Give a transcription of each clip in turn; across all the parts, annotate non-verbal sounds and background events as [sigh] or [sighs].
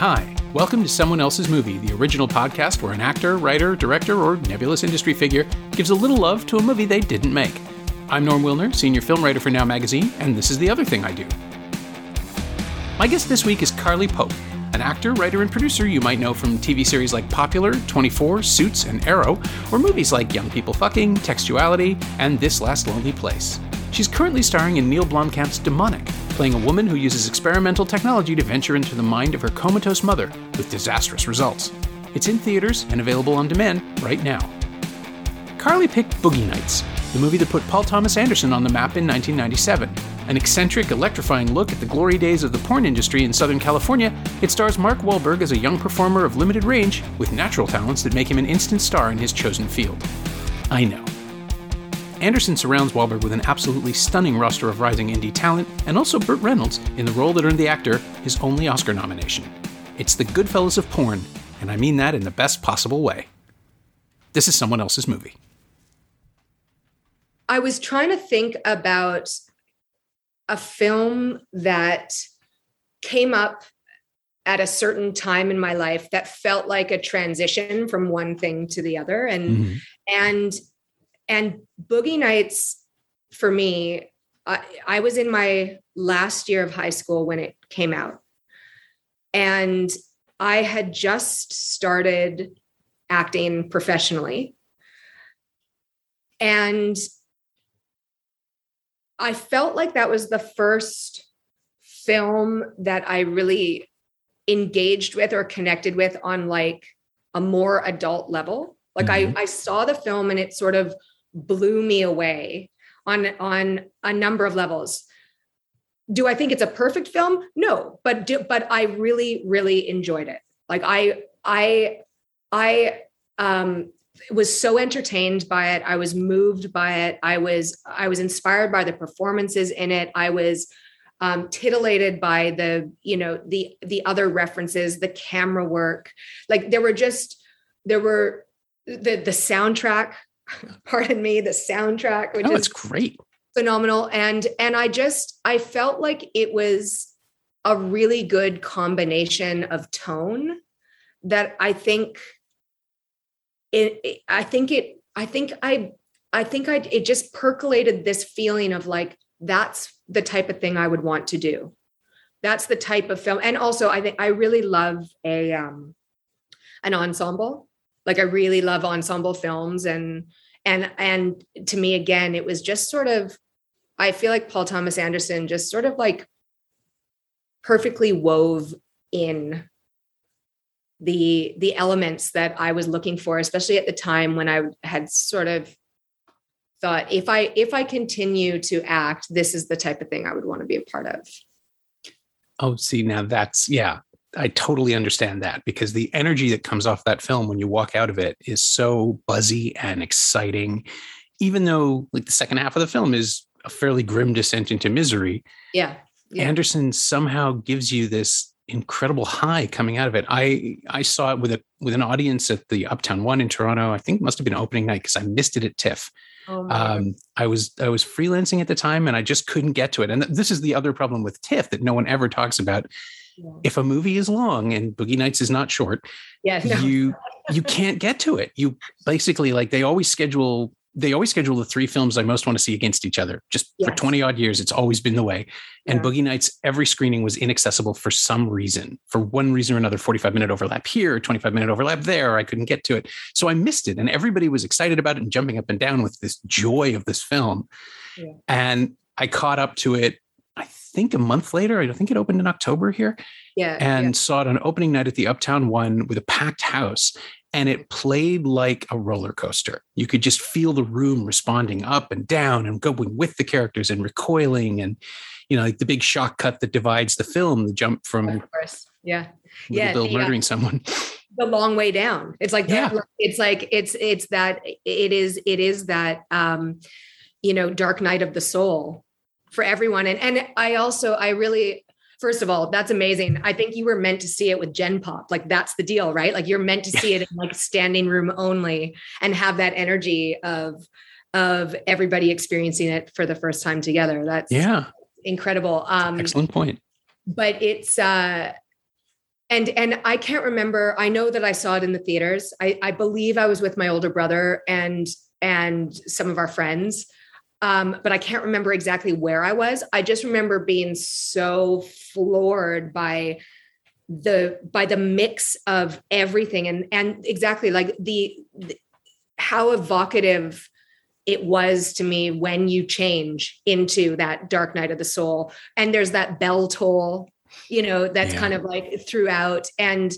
Hi. Welcome to Someone Else's Movie, the original podcast where an actor, writer, director, or nebulous industry figure gives a little love to a movie they didn't make. I'm Norm Wilner, senior film writer for Now Magazine, and this is the other thing I do. My guest this week is Carly Pope, an actor, writer, and producer you might know from TV series like Popular, 24, Suits, and Arrow, or movies like Young People Fucking, Textuality, and This Last Lonely Place. She's currently starring in Neill Blomkamp's Demonic, playing a woman who uses experimental technology to venture into the mind of her comatose mother with disastrous results. It's in theaters and available on demand right now. Carly picked Boogie Nights, the movie that put Paul Thomas Anderson on the map in 1997. An eccentric, electrifying look at the glory days of the porn industry in Southern California, it stars Mark Wahlberg as a young performer of limited range with natural talents that make him an instant star in his chosen field. I know. Anderson surrounds Wahlberg with an absolutely stunning roster of rising indie talent, and also Burt Reynolds in the role that earned the actor his only Oscar nomination. It's the Goodfellas of porn, and I mean that in the best possible way. This is someone else's movie. I was trying to think about a film that came up at a certain time in my life that felt like a transition from one thing to the other and mm-hmm. and and boogie nights for me I, I was in my last year of high school when it came out. And i had just started acting professionally. And i felt like that was the first film that i really engaged with or connected with on like a more adult level. Like mm-hmm. I, I saw the film and it sort of blew me away on on a number of levels. Do i think it's a perfect film? No but do, but i really really enjoyed it. Like i i i um was so entertained by it. I was moved by it. I was i was inspired by the performances in it. I was um, titillated by the you know the the other references the camera work. Like there were just there were the the soundtrack [laughs] pardon me, the soundtrack, which oh, is great. Phenomenal. And and I just I felt like it was a really good combination of tone that I think it, it I think it I think I I think I it just percolated this feeling of like that's the type of thing I would want to do. That's the type of film. And also I think I really love a um an ensemble like i really love ensemble films and and and to me again it was just sort of i feel like paul thomas anderson just sort of like perfectly wove in the the elements that i was looking for especially at the time when i had sort of thought if i if i continue to act this is the type of thing i would want to be a part of. Oh see now that's yeah I totally understand that because the energy that comes off that film when you walk out of it is so buzzy and exciting. Even though like the second half of the film is a fairly grim descent into misery. Yeah. yeah. Anderson somehow gives you this incredible high coming out of it. I I saw it with a with an audience at the Uptown One in Toronto. I think must have been opening night because I missed it at TIFF. Oh um, I was I was freelancing at the time and I just couldn't get to it. And this is the other problem with TIFF that no one ever talks about yeah. if a movie is long and Boogie Nights is not short, yeah, no. you [laughs] you can't get to it. You basically like they always schedule they always schedule the three films I most want to see against each other. Just yes. for 20 odd years, it's always been the way. And yeah. Boogie Nights, every screening was inaccessible for some reason, for one reason or another 45 minute overlap here, 25 minute overlap there. I couldn't get to it. So I missed it. And everybody was excited about it and jumping up and down with this joy of this film. Yeah. And I caught up to it think a month later. I think it opened in October here. Yeah. And yeah. saw it on opening night at the Uptown One with a packed house. And it played like a roller coaster. You could just feel the room responding up and down and going with the characters and recoiling and, you know, like the big shock cut that divides the film, the jump from of course. Yeah. Yeah. Bill the, uh, murdering uh, someone. The long way down. It's like yeah. That, it's like it's it's that it is it is that um you know dark night of the soul for everyone. And and I also I really first of all, that's amazing. I think you were meant to see it with Gen Pop. Like that's the deal, right? Like you're meant to see it in like standing room only and have that energy of of everybody experiencing it for the first time together. That's yeah, incredible. Um excellent point. But it's uh and and I can't remember. I know that I saw it in the theaters. I, I believe I was with my older brother and and some of our friends. Um, but I can't remember exactly where I was. I just remember being so floored by the by the mix of everything and and exactly like the, the how evocative it was to me when you change into that dark night of the soul and there's that bell toll you know that's yeah. kind of like throughout and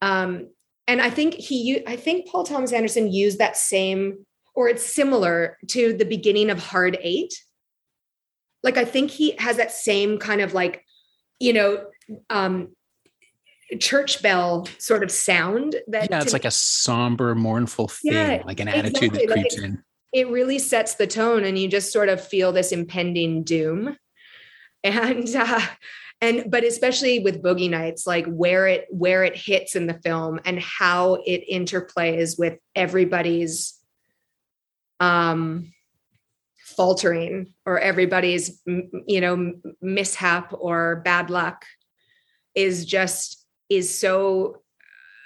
um and i think he i think paul thomas anderson used that same or it's similar to the beginning of hard eight like i think he has that same kind of like you know um church bell sort of sound that yeah it's like a somber mournful thing yeah, like an attitude exactly. that creeps like in it really sets the tone and you just sort of feel this impending doom and uh, and but especially with boogie nights like where it where it hits in the film and how it interplays with everybody's um faltering or everybody's you know mishap or bad luck is just is so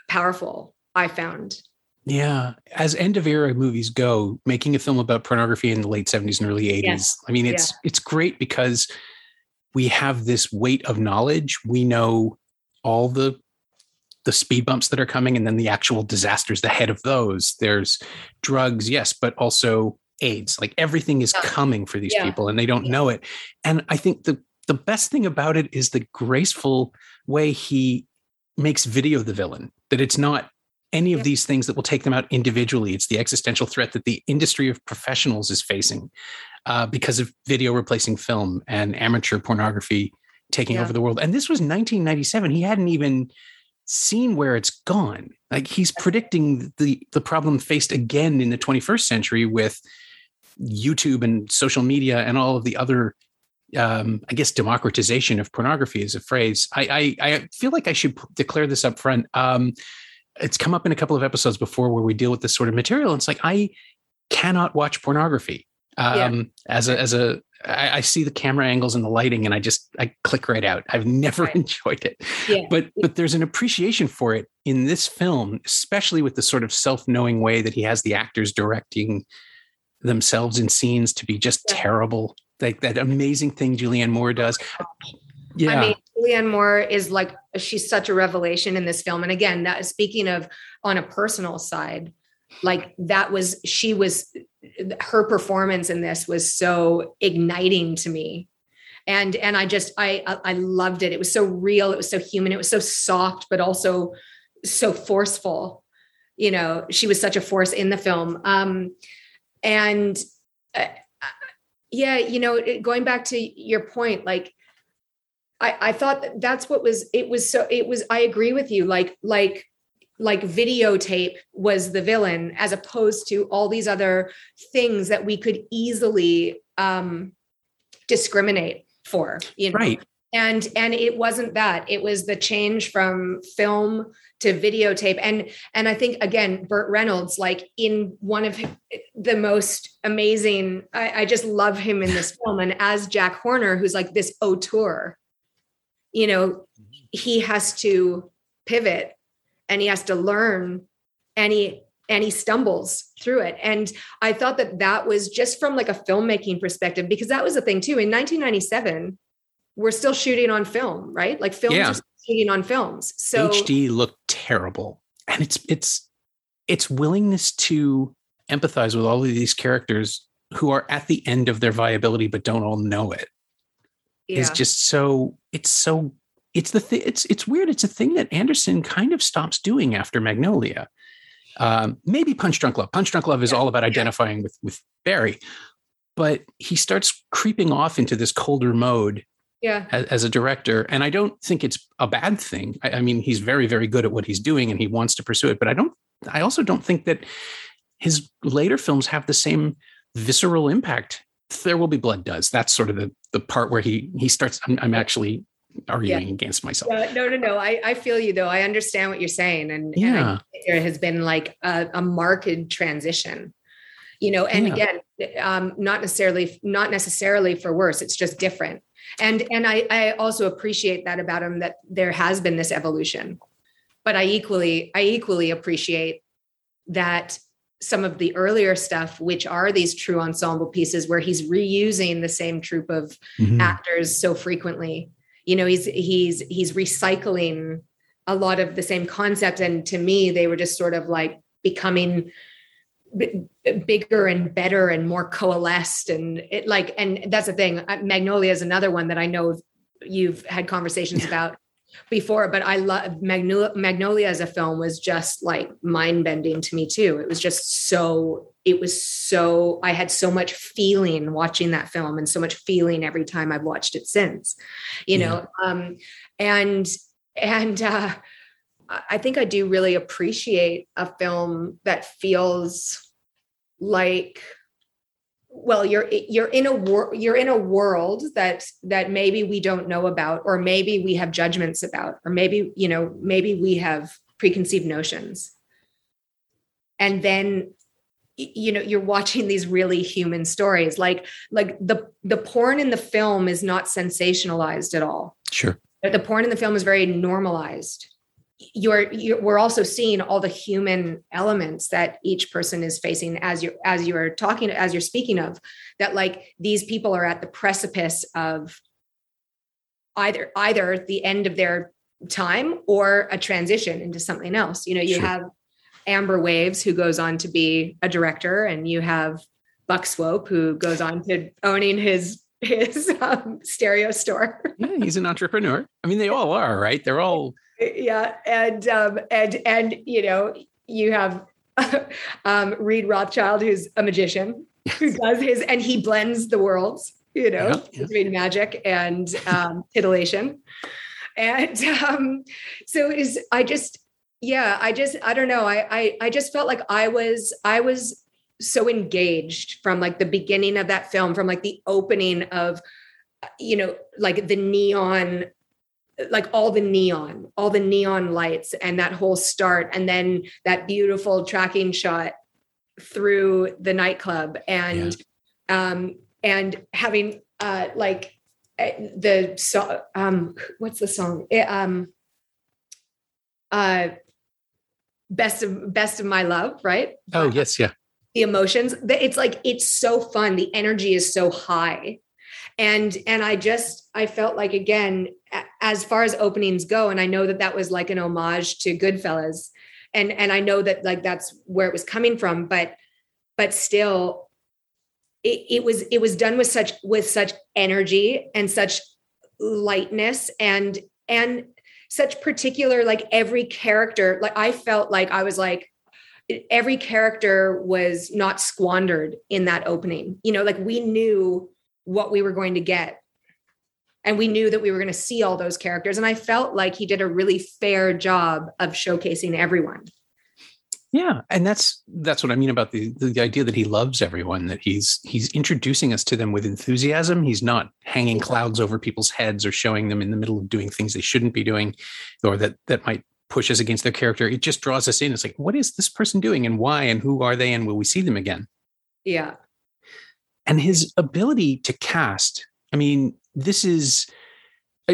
powerful i found yeah, as end of era movies go, making a film about pornography in the late 70s and early 80s. Yeah. I mean, it's yeah. it's great because we have this weight of knowledge. We know all the the speed bumps that are coming and then the actual disasters ahead of those. There's drugs, yes, but also AIDS. Like everything is coming for these people and they don't know it. And I think the the best thing about it is the graceful way he makes video the villain. That it's not any of yeah. these things that will take them out individually. It's the existential threat that the industry of professionals is facing uh, because of video replacing film and amateur pornography taking yeah. over the world. And this was 1997. He hadn't even seen where it's gone. Like he's predicting the the problem faced again in the 21st century with YouTube and social media and all of the other um, I guess democratization of pornography is a phrase. I, I, I feel like I should declare this up front. Um, it's come up in a couple of episodes before where we deal with this sort of material. It's like I cannot watch pornography. Um, yeah. as a as a I, I see the camera angles and the lighting and I just I click right out. I've never right. [laughs] enjoyed it. Yeah. But but there's an appreciation for it in this film, especially with the sort of self-knowing way that he has the actors directing themselves in scenes to be just yeah. terrible. Like that amazing thing Julianne Moore does. Yeah. I mean, Julianne Moore is like she's such a revelation in this film. And again, that speaking of on a personal side, like that was she was her performance in this was so igniting to me. And and I just I I loved it. It was so real, it was so human, it was so soft, but also so forceful. You know, she was such a force in the film. Um and uh, yeah, you know, going back to your point, like I, I thought that that's what was it was so it was I agree with you like like like videotape was the villain as opposed to all these other things that we could easily um discriminate for you know? Right. And and it wasn't that. It was the change from film to videotape. And and i think again burt reynolds like in one of the most amazing I, I just love him in this film. And as jack horner who's like this auteur you know, mm-hmm. he has to pivot and he has to learn and he and he stumbles through it. And i thought that that was just from like a filmmaking perspective because that was the thing too. In 1997 we're still shooting on film right? Like films yeah. are shooting on films. So hd looked terrible. And it's it's it's willingness to empathize with all of these characters who are at the end of their viability but don't all know it yeah. is just so it's so it's the thing it's it's weird it's a thing that anderson kind of stops doing after magnolia. Um, maybe punch drunk love. Punch drunk love is yeah. all about identifying yeah. with with barry but he starts creeping off into this colder mode yeah. as, as a director and i don't think it's a bad thing. I, I mean he's very very good at what he's doing and he wants to pursue it but i don't i also don't think that his later films have the same visceral impact. There will be blood does. That's sort of the the part where he he starts i'm, I'm actually arguing yeah. against myself uh, no no no I, I feel you though i understand what you're saying and, yeah. and there has been like a, a marked transition you know and yeah. again um, not necessarily not necessarily for worse it's just different and and I, I also appreciate that about him that there has been this evolution but I equally I equally appreciate that some of the earlier stuff, which are these true ensemble pieces where he's reusing the same troupe of mm-hmm. actors so frequently. You know, he's he's he's recycling a lot of the same concepts. And to me, they were just sort of like becoming b- bigger and better and more coalesced. And it like, and that's the thing. Uh, Magnolia is another one that I know you've had conversations yeah. about before, but I love Magnolia, Magnolia as a film was just like mind bending to me too. It was just so, it was so, I had so much feeling watching that film and so much feeling every time I've watched it since, you yeah. know? Um, and, and, uh, I think I do really appreciate a film that feels like well you're you're in a wor- you're in a world that that maybe we don't know about or maybe we have judgments about or maybe you know maybe we have preconceived notions. And then you know you're watching these really human stories. Like like the the porn in the film is not sensationalized at all. Sure. The porn in the film is very normalized you're, you're we're also seeing all the human elements that each person is facing as you as you're talking as you're speaking of that like these people are at the precipice of either either the end of their time or a transition into something else. You know you sure. have amber waves who goes on to be a director and you have buck swope who goes on to owning his his [laughs] um, stereo store. Yeah he's an entrepreneur. I mean they all are right? They're all yeah and um and and you know you have [laughs] um reed rothschild who's a magician who does his and he blends the worlds you know between magic and um titillation. And um so is i just yeah i just i don't know I, I i just felt like i was i was so engaged from like the beginning of that film from like the opening of you know like the neon like all the neon, all the neon lights and that whole start, and then that beautiful tracking shot through the nightclub and yeah. um and having uh like eh, the song um what's the song? It, um uh best of best of my love right? Oh yes yeah. The emotions it's like it's so fun. The energy is so high. And and i just i felt like again as far as openings go and i know that that was like an homage to goodfellas. And and i know that like that's where it was coming from but but still it, it was it was done with such with such energy and such lightness and and such particular like every character like i felt like i was like every character was not squandered in that opening. You know like we knew what we were going to get and we knew that we were going to see all those characters and i felt like he did a really fair job of showcasing everyone. Yeah and that's that's what i mean about the the idea that he loves everyone that he's he's introducing us to them with enthusiasm. He's not hanging clouds over people's heads or showing them in the middle of doing things they shouldn't be doing or that that might push us against their character. It just draws us in. It's like what is this person doing and why and who are they and will we see them again? Yeah. And his ability to cast. I mean, this is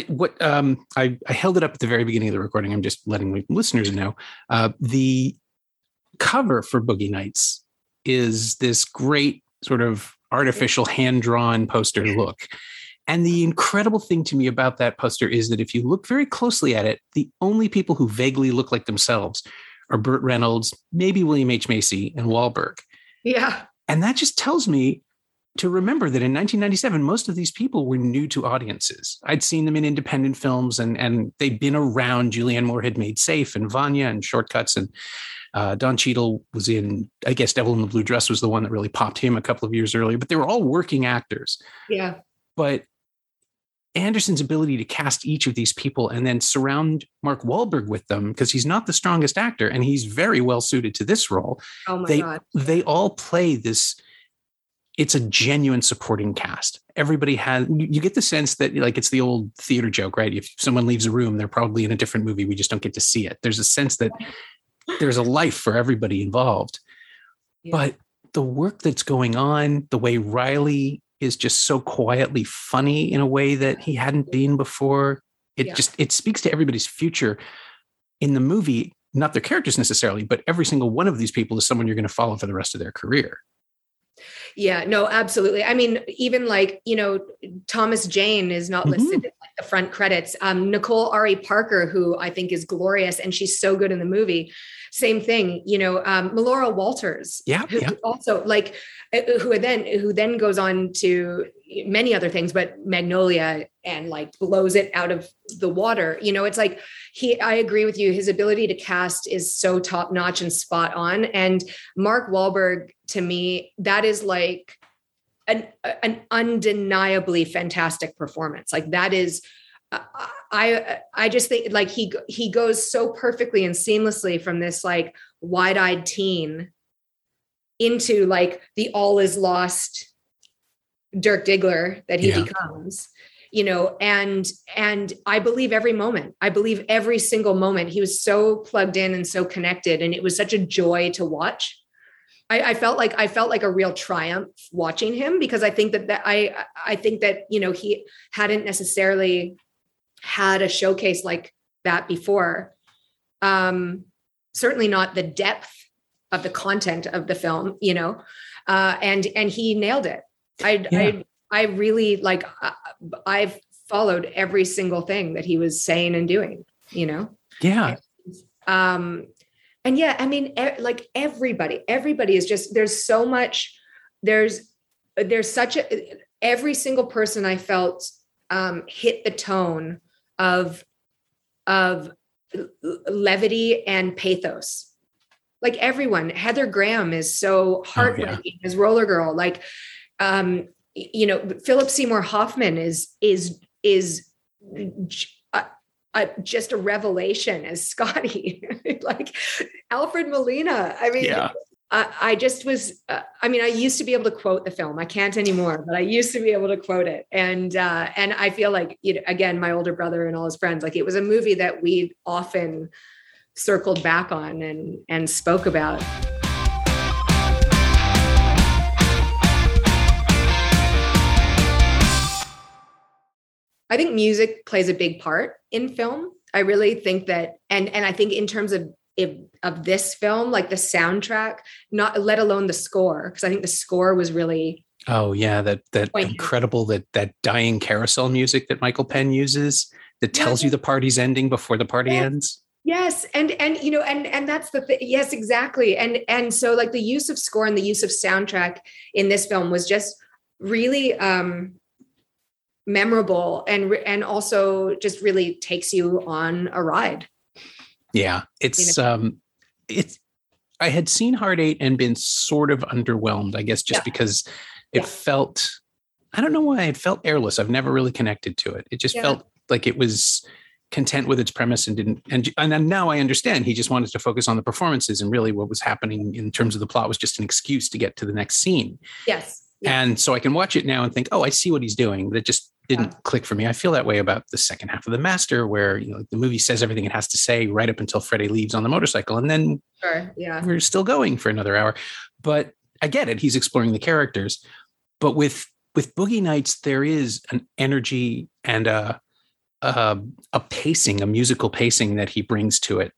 what um, I, I, held it up at the very beginning of the recording. I'm just letting listeners know. Uh, the cover for Boogie Nights is this great sort of artificial hand drawn poster look. And the incredible thing to me about that poster is that if you look very closely at it, the only people who vaguely look like themselves are Burt Reynolds, maybe William H. Macy, and Wahlberg. Yeah. And that just tells me to remember that in 1997, most of these people were new to audiences. I'd seen them in independent films and, and they'd been around. Julianne Moore had made Safe and Vanya and Shortcuts. And uh, Don Cheadle was in, I guess, Devil in the Blue Dress was the one that really popped him a couple of years earlier, but they were all working actors. Yeah. But Anderson's ability to cast each of these people and then surround Mark Wahlberg with them because he's not the strongest actor and he's very well suited to this role. Oh my they, God. They all play this it's a genuine supporting cast. Everybody has you get the sense that like it's the old theater joke, right? If someone leaves a room, they're probably in a different movie. We just don't get to see it. There's a sense that there's a life for everybody involved. Yeah. But the work that's going on, the way Reilly is just so quietly funny in a way that he hadn't been before, it yeah. just it speaks to everybody's future in the movie, not their characters necessarily, but every single one of these people is someone you're going to follow for the rest of their career. Yeah, no, absolutely. I mean, even like, you know, Thomas Jane is not mm-hmm. listed the front credits. Um, Nicole Ari Parker, who I think is glorious and she's so good in the movie. Same thing, you know, um, Melora Walters. Yeah, who yeah. Also like uh, who then who then goes on to many other things, but Magnolia and like blows it out of the water. You know, it's like he I agree with you. His ability to cast is so top notch and spot on. And Mark Wahlberg, to me, that is like an, an undeniably fantastic performance. Like that is uh, I I just think like he he goes so perfectly and seamlessly from this like wide-eyed teen into like the all is lost Dirk Diggler that he yeah. becomes you know and and i believe every moment i believe every single moment he was so plugged in and so connected and it was such a joy to watch I, I, felt like I felt like a real triumph watching him because I think that, that I I think that you know he hadn't necessarily had a showcase like that before. Um, certainly not the depth of the content of the film, you know, uh, and and he nailed it. I yeah. I I really like uh, I've followed every single thing that he was saying and doing, you know. Yeah. And, um, and yeah, I mean, e- like everybody, everybody is just there's so much. There's there's such a every single person I felt um, hit the tone of of levity and pathos like everyone heather graham is so heartbreaking oh, yeah. as roller girl like um you know philip seymour hoffman is is is a, just a revelation as scotty [laughs] like alfred molina i mean yeah. I, I just was, uh, I mean, I used to be able to quote the film. I can't anymore, but I used to be able to quote it. And, uh, and I feel like, you know, again, my older brother and all his friends, like it was a movie that we often circled back on and, and spoke about. I think music plays a big part in film. I really think that, and and I think in terms of if, of this film, like the soundtrack, not let alone the score, because I think the score was really. Oh yeah, that that poignant. incredible that that dying carousel music that Michael Penn uses that tells you the party's ending before the party ends. Yes, and and you know, and and that's the thing. Yes, exactly. And and so like the use of score and the use of soundtrack in this film was just really um memorable and and also just really takes you on a ride yeah, it's you know? um, it's. I had seen Hard Eight and been sort of underwhelmed, I guess, just yeah. because it yeah. felt. I don't know why it felt airless. I've never really connected to it. It just yeah. felt like it was content with its premise and didn't and and now I understand he just wanted to focus on the performances and really what was happening in terms of the plot was just an excuse to get to the next scene. Yes. And so I can watch it now and think, oh, I see what he's doing. That just didn't yeah. click for me. I feel that way about the second half of the master, where you know the movie says everything it has to say right up until Freddie leaves on the motorcycle, and then sure, yeah, we're still going for another hour. But I get it; he's exploring the characters. But with with Boogie Nights, there is an energy and a, a a pacing, a musical pacing that he brings to it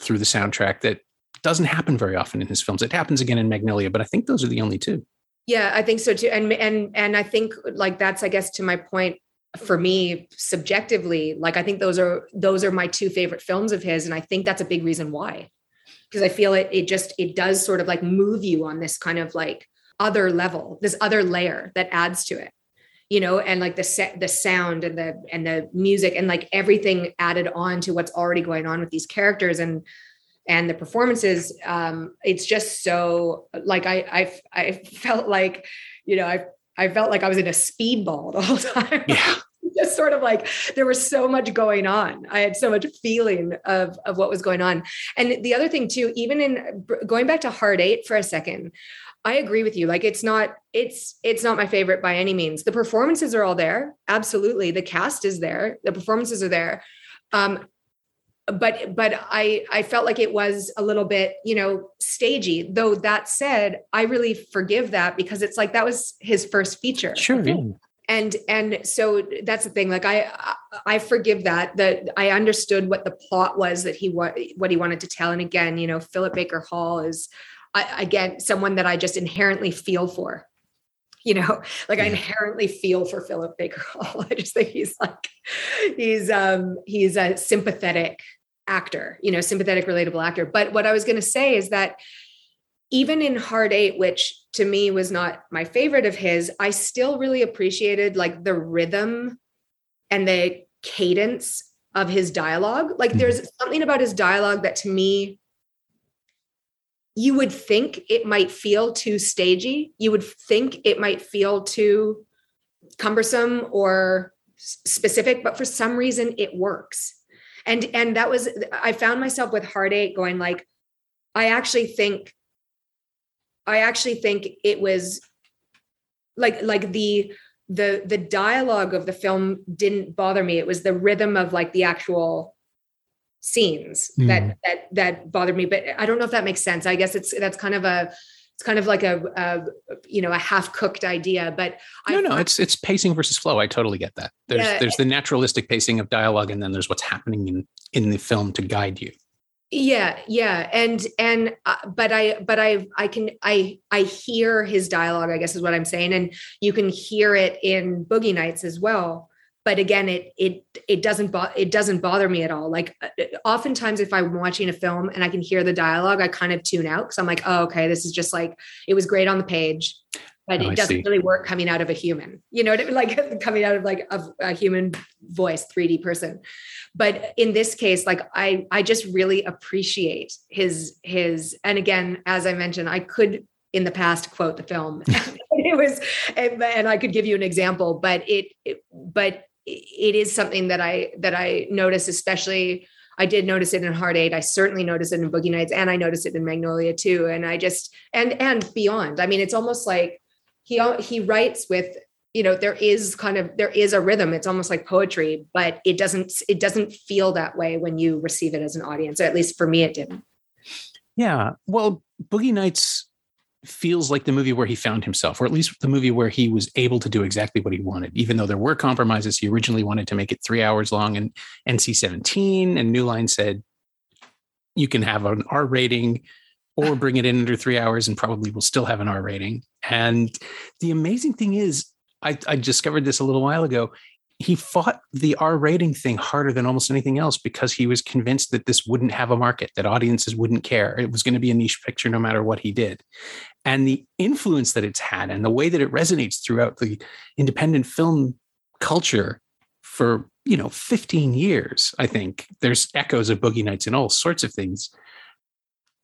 through the soundtrack that doesn't happen very often in his films. It happens again in Magnolia, but I think those are the only two. Yeah, I think so too. And and and I think like that's I guess to my point for me subjectively, like I think those are those are my two favorite films of his and I think that's a big reason why. Because I feel it it just it does sort of like move you on this kind of like other level, this other layer that adds to it. You know, and like the set the sound and the and the music and like everything added on to what's already going on with these characters and and the performances um it's just so like i i i felt like you know i i felt like i was in a speedball the whole [laughs] time. Yeah. [laughs] Just sort of like there was so much going on. I had so much feeling of of what was going on. And the other thing too even in going back to hard eight for a second i agree with you. Like it's not it's it's not my favorite by any means. The performances are all there. Absolutely. The cast is there. The performances are there. Um, but but i i felt like it was a little bit you know stagey. Though that said i really forgive that because it's like that was his first feature. Sure. Yeah. and and so that's the thing. Like i i forgive that that i understood what the plot was that he what what he wanted to tell. And again you know philip baker hall is I, again someone that i just inherently feel for you know [laughs] like yeah. i inherently feel for philip baker hall [laughs] i just think he's like he's um he's a sympathetic actor you know sympathetic relatable actor but what i was going to say is that even in hard eight which to me was not my favorite of his i still really appreciated like the rhythm and the cadence of his dialogue like mm-hmm. there's something about his dialogue that to me you would think it might feel too stagey you would think it might feel too cumbersome or specific but for some reason it works and and that was i found myself with Hard Eight going like i actually think I actually think it was like like the the the dialogue of the film didn't bother me. It was the rhythm of like the actual scenes mm. that that that bothered me. But I don't know if that makes sense. I guess it's that's kind of a it's kind of like a, a you know a half cooked idea. But no, I, no, it's it's pacing versus flow. I totally get that. There's yeah, there's the naturalistic pacing of dialogue, and then there's what's happening in in the film to guide you yeah yeah and and uh, but i but i i can i i hear his dialogue i guess is what i'm saying and you can hear it in boogie nights as well but again it it it doesn't bo- it doesn't bother me at all. Like uh, oftentimes if i'm watching a film and i can hear the dialogue i kind of tune out because i'm like oh okay this is just like it was great on the page but oh, it doesn't really work coming out of a human. You know [laughs] like coming out of like a, a human voice 3d person. But in this case like i i just really appreciate his his and again as i mentioned i could in the past quote the film. [laughs] [laughs] It was and i could give you an example but it, it but it is something that i that i notice especially I did notice it in Hard Eight. I certainly noticed it in Boogie Nights, and I noticed it in Magnolia too. And I just and and beyond. I mean, it's almost like he he writes with you know there is kind of there is a rhythm it's almost like poetry but it doesn't it doesn't feel that way when you receive it as an audience or at least for me it didn't yeah well boogie nights feels like the movie where he found himself or at least the movie where he was able to do exactly what he wanted even though there were compromises he originally wanted to make it three hours long and nc-17 and new line said you can have an r rating or [laughs] bring it in under three hours and probably will still have an r rating and the amazing thing is I, I discovered this a little while ago. He fought the R rating thing harder than almost anything else because he was convinced that this wouldn't have a market, that audiences wouldn't care. It was going to be a niche picture no matter what he did. And the influence that it's had and the way that it resonates throughout the independent film culture for, you know, 15 years, I think there's echoes of Boogie Nights and all sorts of things.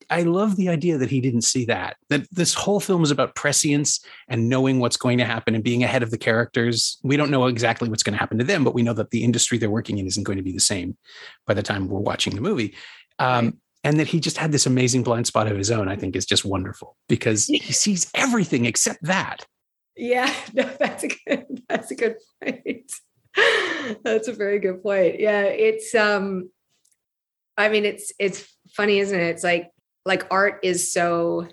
I love the idea that he didn't see that. That this whole film is about prescience and knowing what's going to happen and being ahead of the characters. We don't know exactly what's going to happen to them, but we know that the industry they're working in isn't going to be the same by the time we're watching the movie. Um. And that he just had this amazing blind spot of his own, I think is just wonderful because [laughs] he sees everything except that. Yeah, [laughs] no, that's a good that's a good point. [laughs] that's a very good point. Yeah, it's um I mean it's it's funny, isn't it? It's like like art is so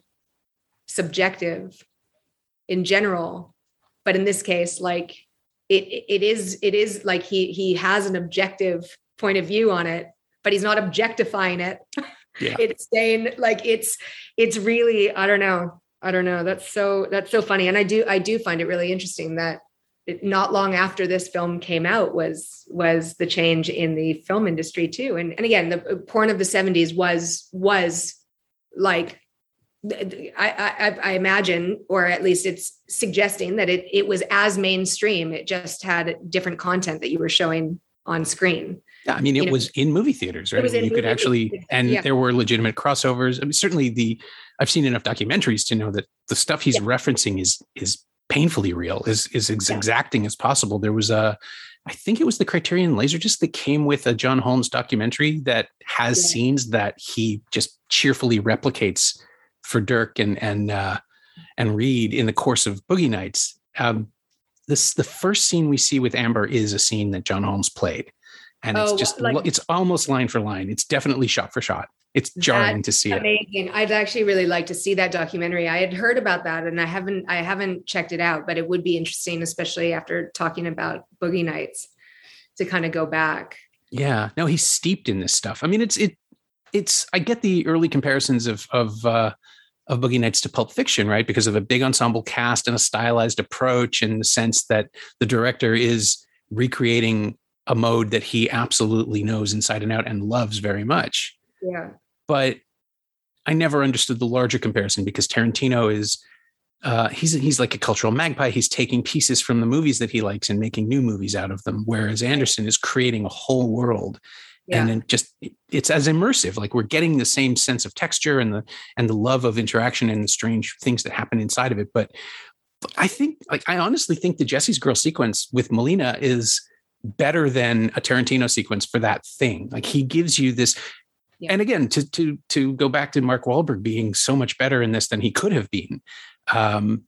subjective in general but in this case like it it is it is like he he has an objective point of view on it but he's not objectifying it yeah. it's saying like it's it's really i don't know i don't know that's so that's so funny and i do i do find it really interesting that it, not long after this film came out was was the change in the film industry too and and again the porn of the 70s was was like I, I, I, imagine, or at least it's suggesting that it, it was as mainstream. It just had different content that you were showing on screen. Yeah, I mean, it you was know, in movie theaters, right? you could actually, theaters. and yeah. there were legitimate crossovers. I mean, certainly the, I've seen enough documentaries to know that the stuff he's yeah. referencing is is painfully real, is is as yeah. exacting as possible. There was a, I think it was the Criterion Laserdisc that came with a John Holmes documentary that has scenes that he just cheerfully replicates for Dirk and and uh, and Reed in the course of Boogie Nights. Um, this the first scene we see with Amber is a scene that John Holmes played, and it's oh, just like, it's almost line for line. It's definitely shot for shot. it's jarring to see amazing. it. Amazing. I'd actually really like to see that documentary. I had heard about that and I haven't I haven't checked it out, but it would be interesting, especially after talking about Boogie Nights, to kind of go back. Yeah. No, he's steeped in this stuff. I mean, it's it it's I get the early comparisons of of uh of Boogie Nights to Pulp Fiction, right? Because of a big ensemble cast and a stylized approach, in the sense that the director is recreating a mode that he absolutely knows inside and out and loves very much. Yeah. But I never understood the larger comparison because Tarantino is uh, he's he's like a cultural magpie. He's taking pieces from the movies that he likes and making new movies out of them, whereas Anderson is creating a whole world. Yeah. And then just it's as immersive. Like we're getting the same sense of texture and the and the love of interaction and the strange things that happen inside of it. But I think like I honestly think the Jessie's girl sequence with Molina is better than a Tarantino sequence for that thing. Like he gives you this yeah. and again to to to go back to Mark Wahlberg being so much better in this than he could have been. Um,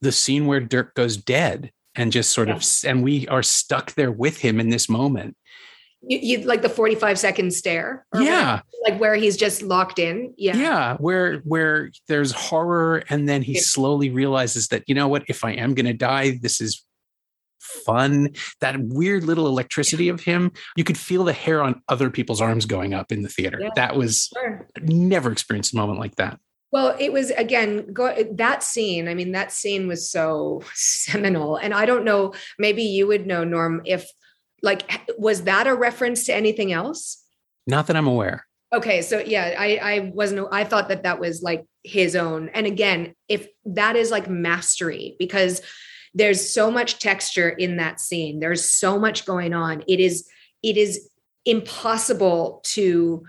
the scene where Dirk goes dead and just sort yeah. of and we are stuck there with him in this moment you, you like the 45 second stare yeah like where he's just locked in yeah yeah where where there's horror and then he yeah. slowly realizes that you know what if i am going to die this is fun that weird little electricity of him you could feel the hair on other people's arms going up in the theater yeah, that was sure. never experienced a moment like that well, it was again go, that scene. I mean, that scene was so seminal, and I don't know. Maybe you would know, Norm, if like, was that a reference to anything else? Not that I'm aware. Okay, so yeah, I I wasn't. I thought that that was like his own. And again, if that is like mastery, because there's so much texture in that scene. There's so much going on. It is it is impossible to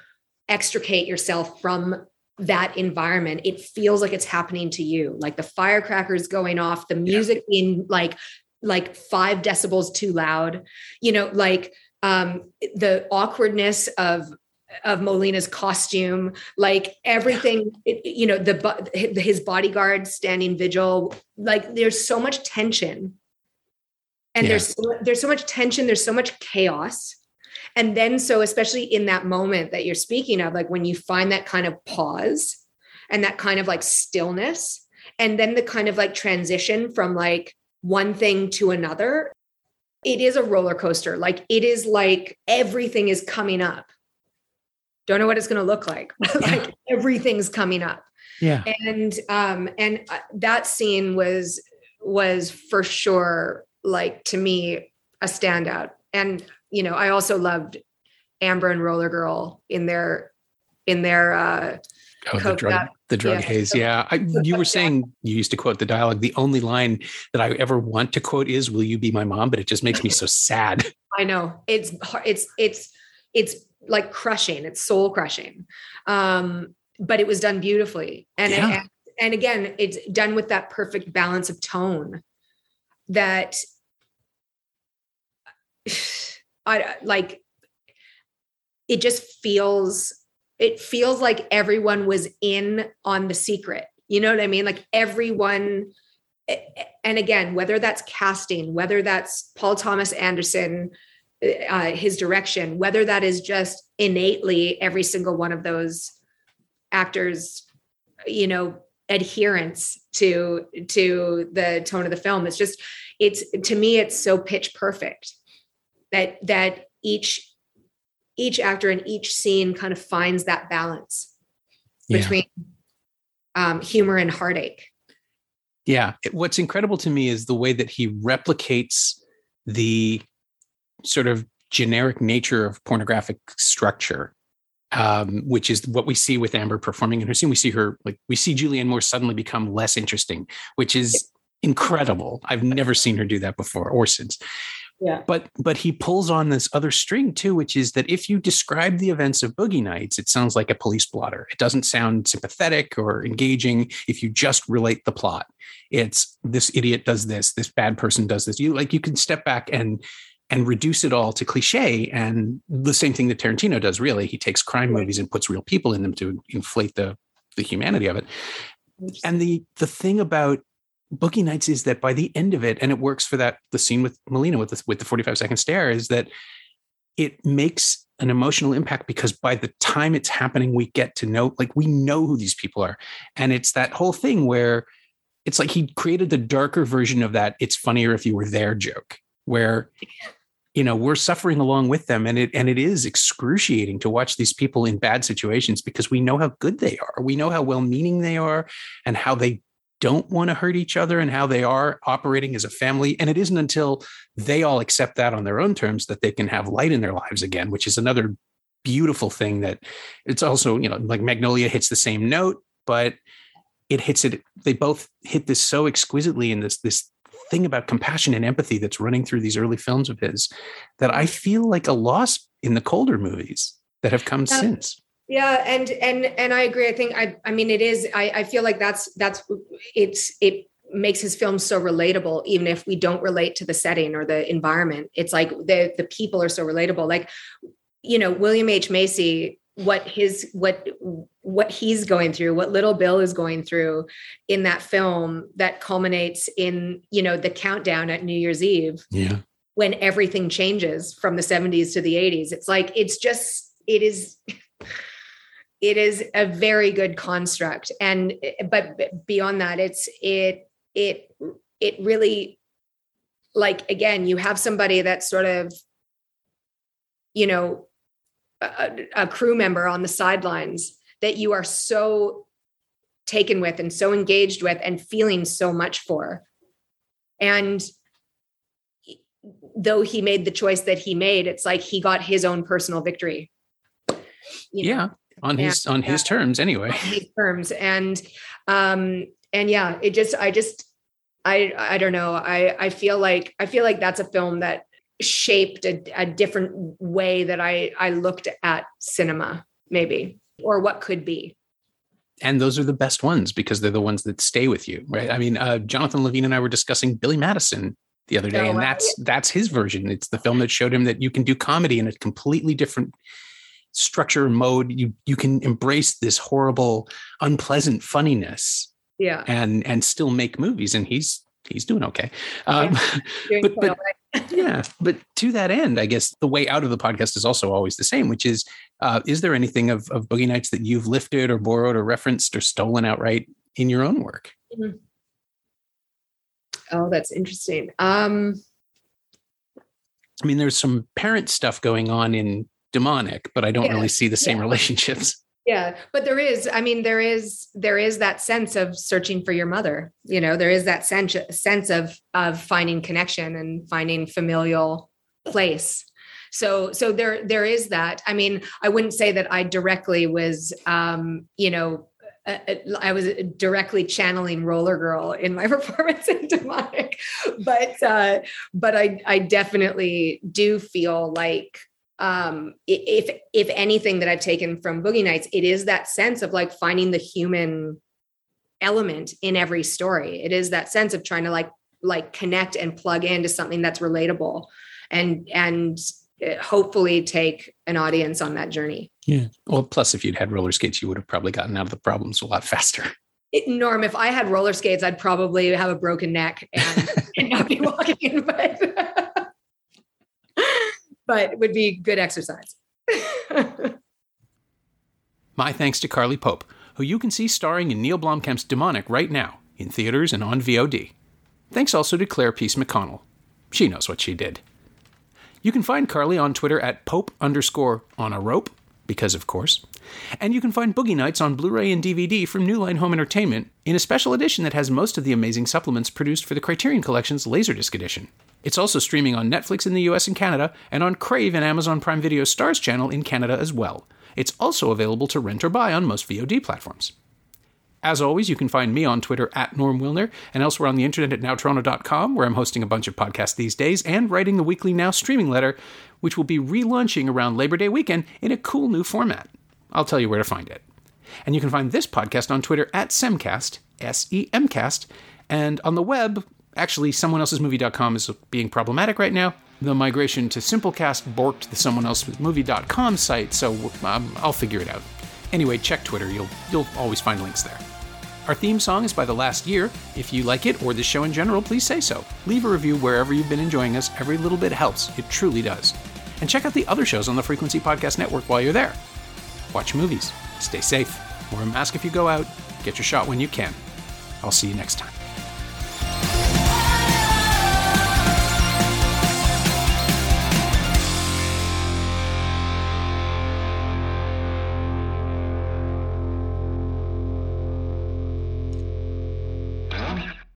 extricate yourself from that environment it feels like it's happening to you like the firecrackers going off the music yeah. being like like five decibels too loud you know like um the awkwardness of of Molina's costume, like everything, [sighs] it, you know, the his bodyguard standing vigil, like there's so much tension, and yeah. there's there's so much tension, there's so much chaos, and then so especially in that moment that you're speaking of, like when you find that kind of pause and that kind of like stillness, and then the kind of like transition from like one thing to another, it is a roller coaster. Like it is like everything is coming up. Don't know what it's going to look like. [laughs] like everything's coming up. Yeah. And um and uh, that scene was was for sure like to me a standout. And you know, I also loved Amber and Roller Girl in their in their uh Oh, the drug, the drug yeah. haze. Yeah. I, [laughs] you were saying you used to quote the dialogue. The only line that I ever want to quote is, will you be my mom? But it just makes me so sad. I know it's, it's, it's, it's like crushing. It's soul crushing. Um, but it was done beautifully. And, yeah. and, and again, it's done with that perfect balance of tone that [sighs] I like, it just feels it feels like everyone was in on the secret. You know what I mean? Like everyone, and again, whether that's casting, whether that's Paul Thomas Anderson, uh, his direction, whether that is just innately every single one of those actors, you know, adherence to to the tone of the film. It's just, it's to me, it's so pitch perfect that that each each actor in each scene kind of finds that balance yeah. between um, humor and heartache. Yeah. What's incredible to me is the way that he replicates the sort of generic nature of pornographic structure, um, which is what we see with Amber performing in her scene. We see her, like, we see Julianne Moore suddenly become less interesting, which is incredible. I've never seen her do that before or since. Yeah. But but he pulls on this other string too, which is that if you describe the events of Boogie Nights, it sounds like a police blotter. It doesn't sound sympathetic or engaging if you just relate the plot. It's this idiot does this, this bad person does this. You like you can step back and and reduce it all to cliche and the same thing that Tarantino does really. He takes crime movies and puts real people in them to inflate the the humanity of it. And the the thing about Boogie Nights is that by the end of it, and it works for that the scene with Molina with the with the 45 second stare, is that it makes an emotional impact because by the time it's happening, we get to know, like, we know who these people are. And it's that whole thing where it's like he created the darker version of that. It's funnier if you were there joke, where, you know, we're suffering along with them. And it, and it is excruciating to watch these people in bad situations because we know how good they are. We know how well meaning they are and how they don't want to hurt each other and how they are operating as a family. And it isn't until they all accept that on their own terms that they can have light in their lives again, which is another beautiful thing that it's also, you know, like Magnolia hits the same note, but it hits it, they both hit this so exquisitely in this, this thing about compassion and empathy that's running through these early films of his that I feel like a loss in the colder movies that have come yeah. since. Yeah and and and i agree. I think i i mean it is i i feel like that's that's it's it makes his film so relatable even if we don't relate to the setting or the environment. It's like the the people are so relatable. Like you know william h. Macy what his what what he's going through what little bill is going through in that film that culminates in you know the countdown at new year's eve yeah. when everything changes from the 70s to the 80s it's like it's just it is it is a very good construct. And but beyond that it's it it it really like again you have somebody that's sort of you know a, a crew member on the sidelines that you are so taken with and so engaged with and feeling so much for. And though he made the choice that he made it's like he got his own personal victory. Yeah on his on his terms anyway. On his terms. And um and yeah, it just I just I I don't know. I I feel like I feel like that's a film that shaped a, a different way that I I looked at cinema maybe or what could be. And those are the best ones because they're the ones that stay with you right? I mean uh, jonathan levine and i were discussing billy madison the other day oh, and that's that's his version. It's the film that showed him that you can do comedy in a completely different structure mode. You you can embrace this horrible unpleasant funniness yeah. and and still make movies and he's he's doing okay. Um, yeah, but, but yeah but to that end i guess the way out of the podcast is also always the same which is uh, is there anything of, of boogie nights that you've lifted or borrowed or referenced or stolen outright in your own work mm-hmm. oh that's interesting um I mean, there's some parent stuff going on in demonic, but I don't yeah. really see the same yeah. relationships. Yeah, but there is, I mean, there is there is that sense of searching for your mother. You know, there is that sense sense of of finding connection and finding familial place. So so there there is that. I mean, I wouldn't say that I directly was um, you know, uh, uh, I was directly channeling Roller Girl in my [laughs] performance in Demonic, but uh, but I I definitely do feel like um if if anything that i've taken from boogie nights it is that sense of like finding the human element in every story. It is that sense of trying to like like connect and plug into something that's relatable and and uh, hopefully take an audience on that journey. Yeah. Well plus if you'd had roller skates you would have probably gotten out of the problems a lot faster. It, norm if i had roller skates i'd probably have a broken neck and, and not be [laughs] walking in but [laughs] but would be good exercise. [laughs] My thanks to Carly Pope, who you can see starring in Neill Blomkamp's Demonic right now, in theaters and on VOD. Thanks also to Claire Peace McConnell. She knows what she did. You can find Carly on Twitter at Pope underscore on a rope, because of course. And you can find Boogie Nights on Blu ray and DVD from New Line Home Entertainment in a special edition that has most of the amazing supplements produced for the Criterion Collection's Laserdisc edition. It's also streaming on Netflix in the US and Canada, and on Crave and Amazon Prime Video Starz channel in Canada as well. It's also available to rent or buy on most VOD platforms. As always, you can find me on Twitter at Norm Wilner and elsewhere on the internet at nowtoronto.com, where I'm hosting a bunch of podcasts these days and writing the weekly Now streaming letter, which will be relaunching around Labor Day weekend in a cool new format. I'll tell you where to find it. And you can find this podcast on Twitter at Semcast, S E M Cast, and on the web, actually, someoneelsesmovie.com is being problematic right now. The migration to Simplecast borked the someoneelsesmovie.com site, so um, I'll figure it out. Anyway, check Twitter. You'll you'll always find links there. Our theme song is by The Last Year. If you like it or the show in general, please say so. Leave a review wherever you've been enjoying us. Every little bit helps. It truly does. And check out the other shows on the Frequency Podcast Network while you're there. Watch movies, stay safe, wear a mask if you go out, get your shot when you can. I'll see you next time.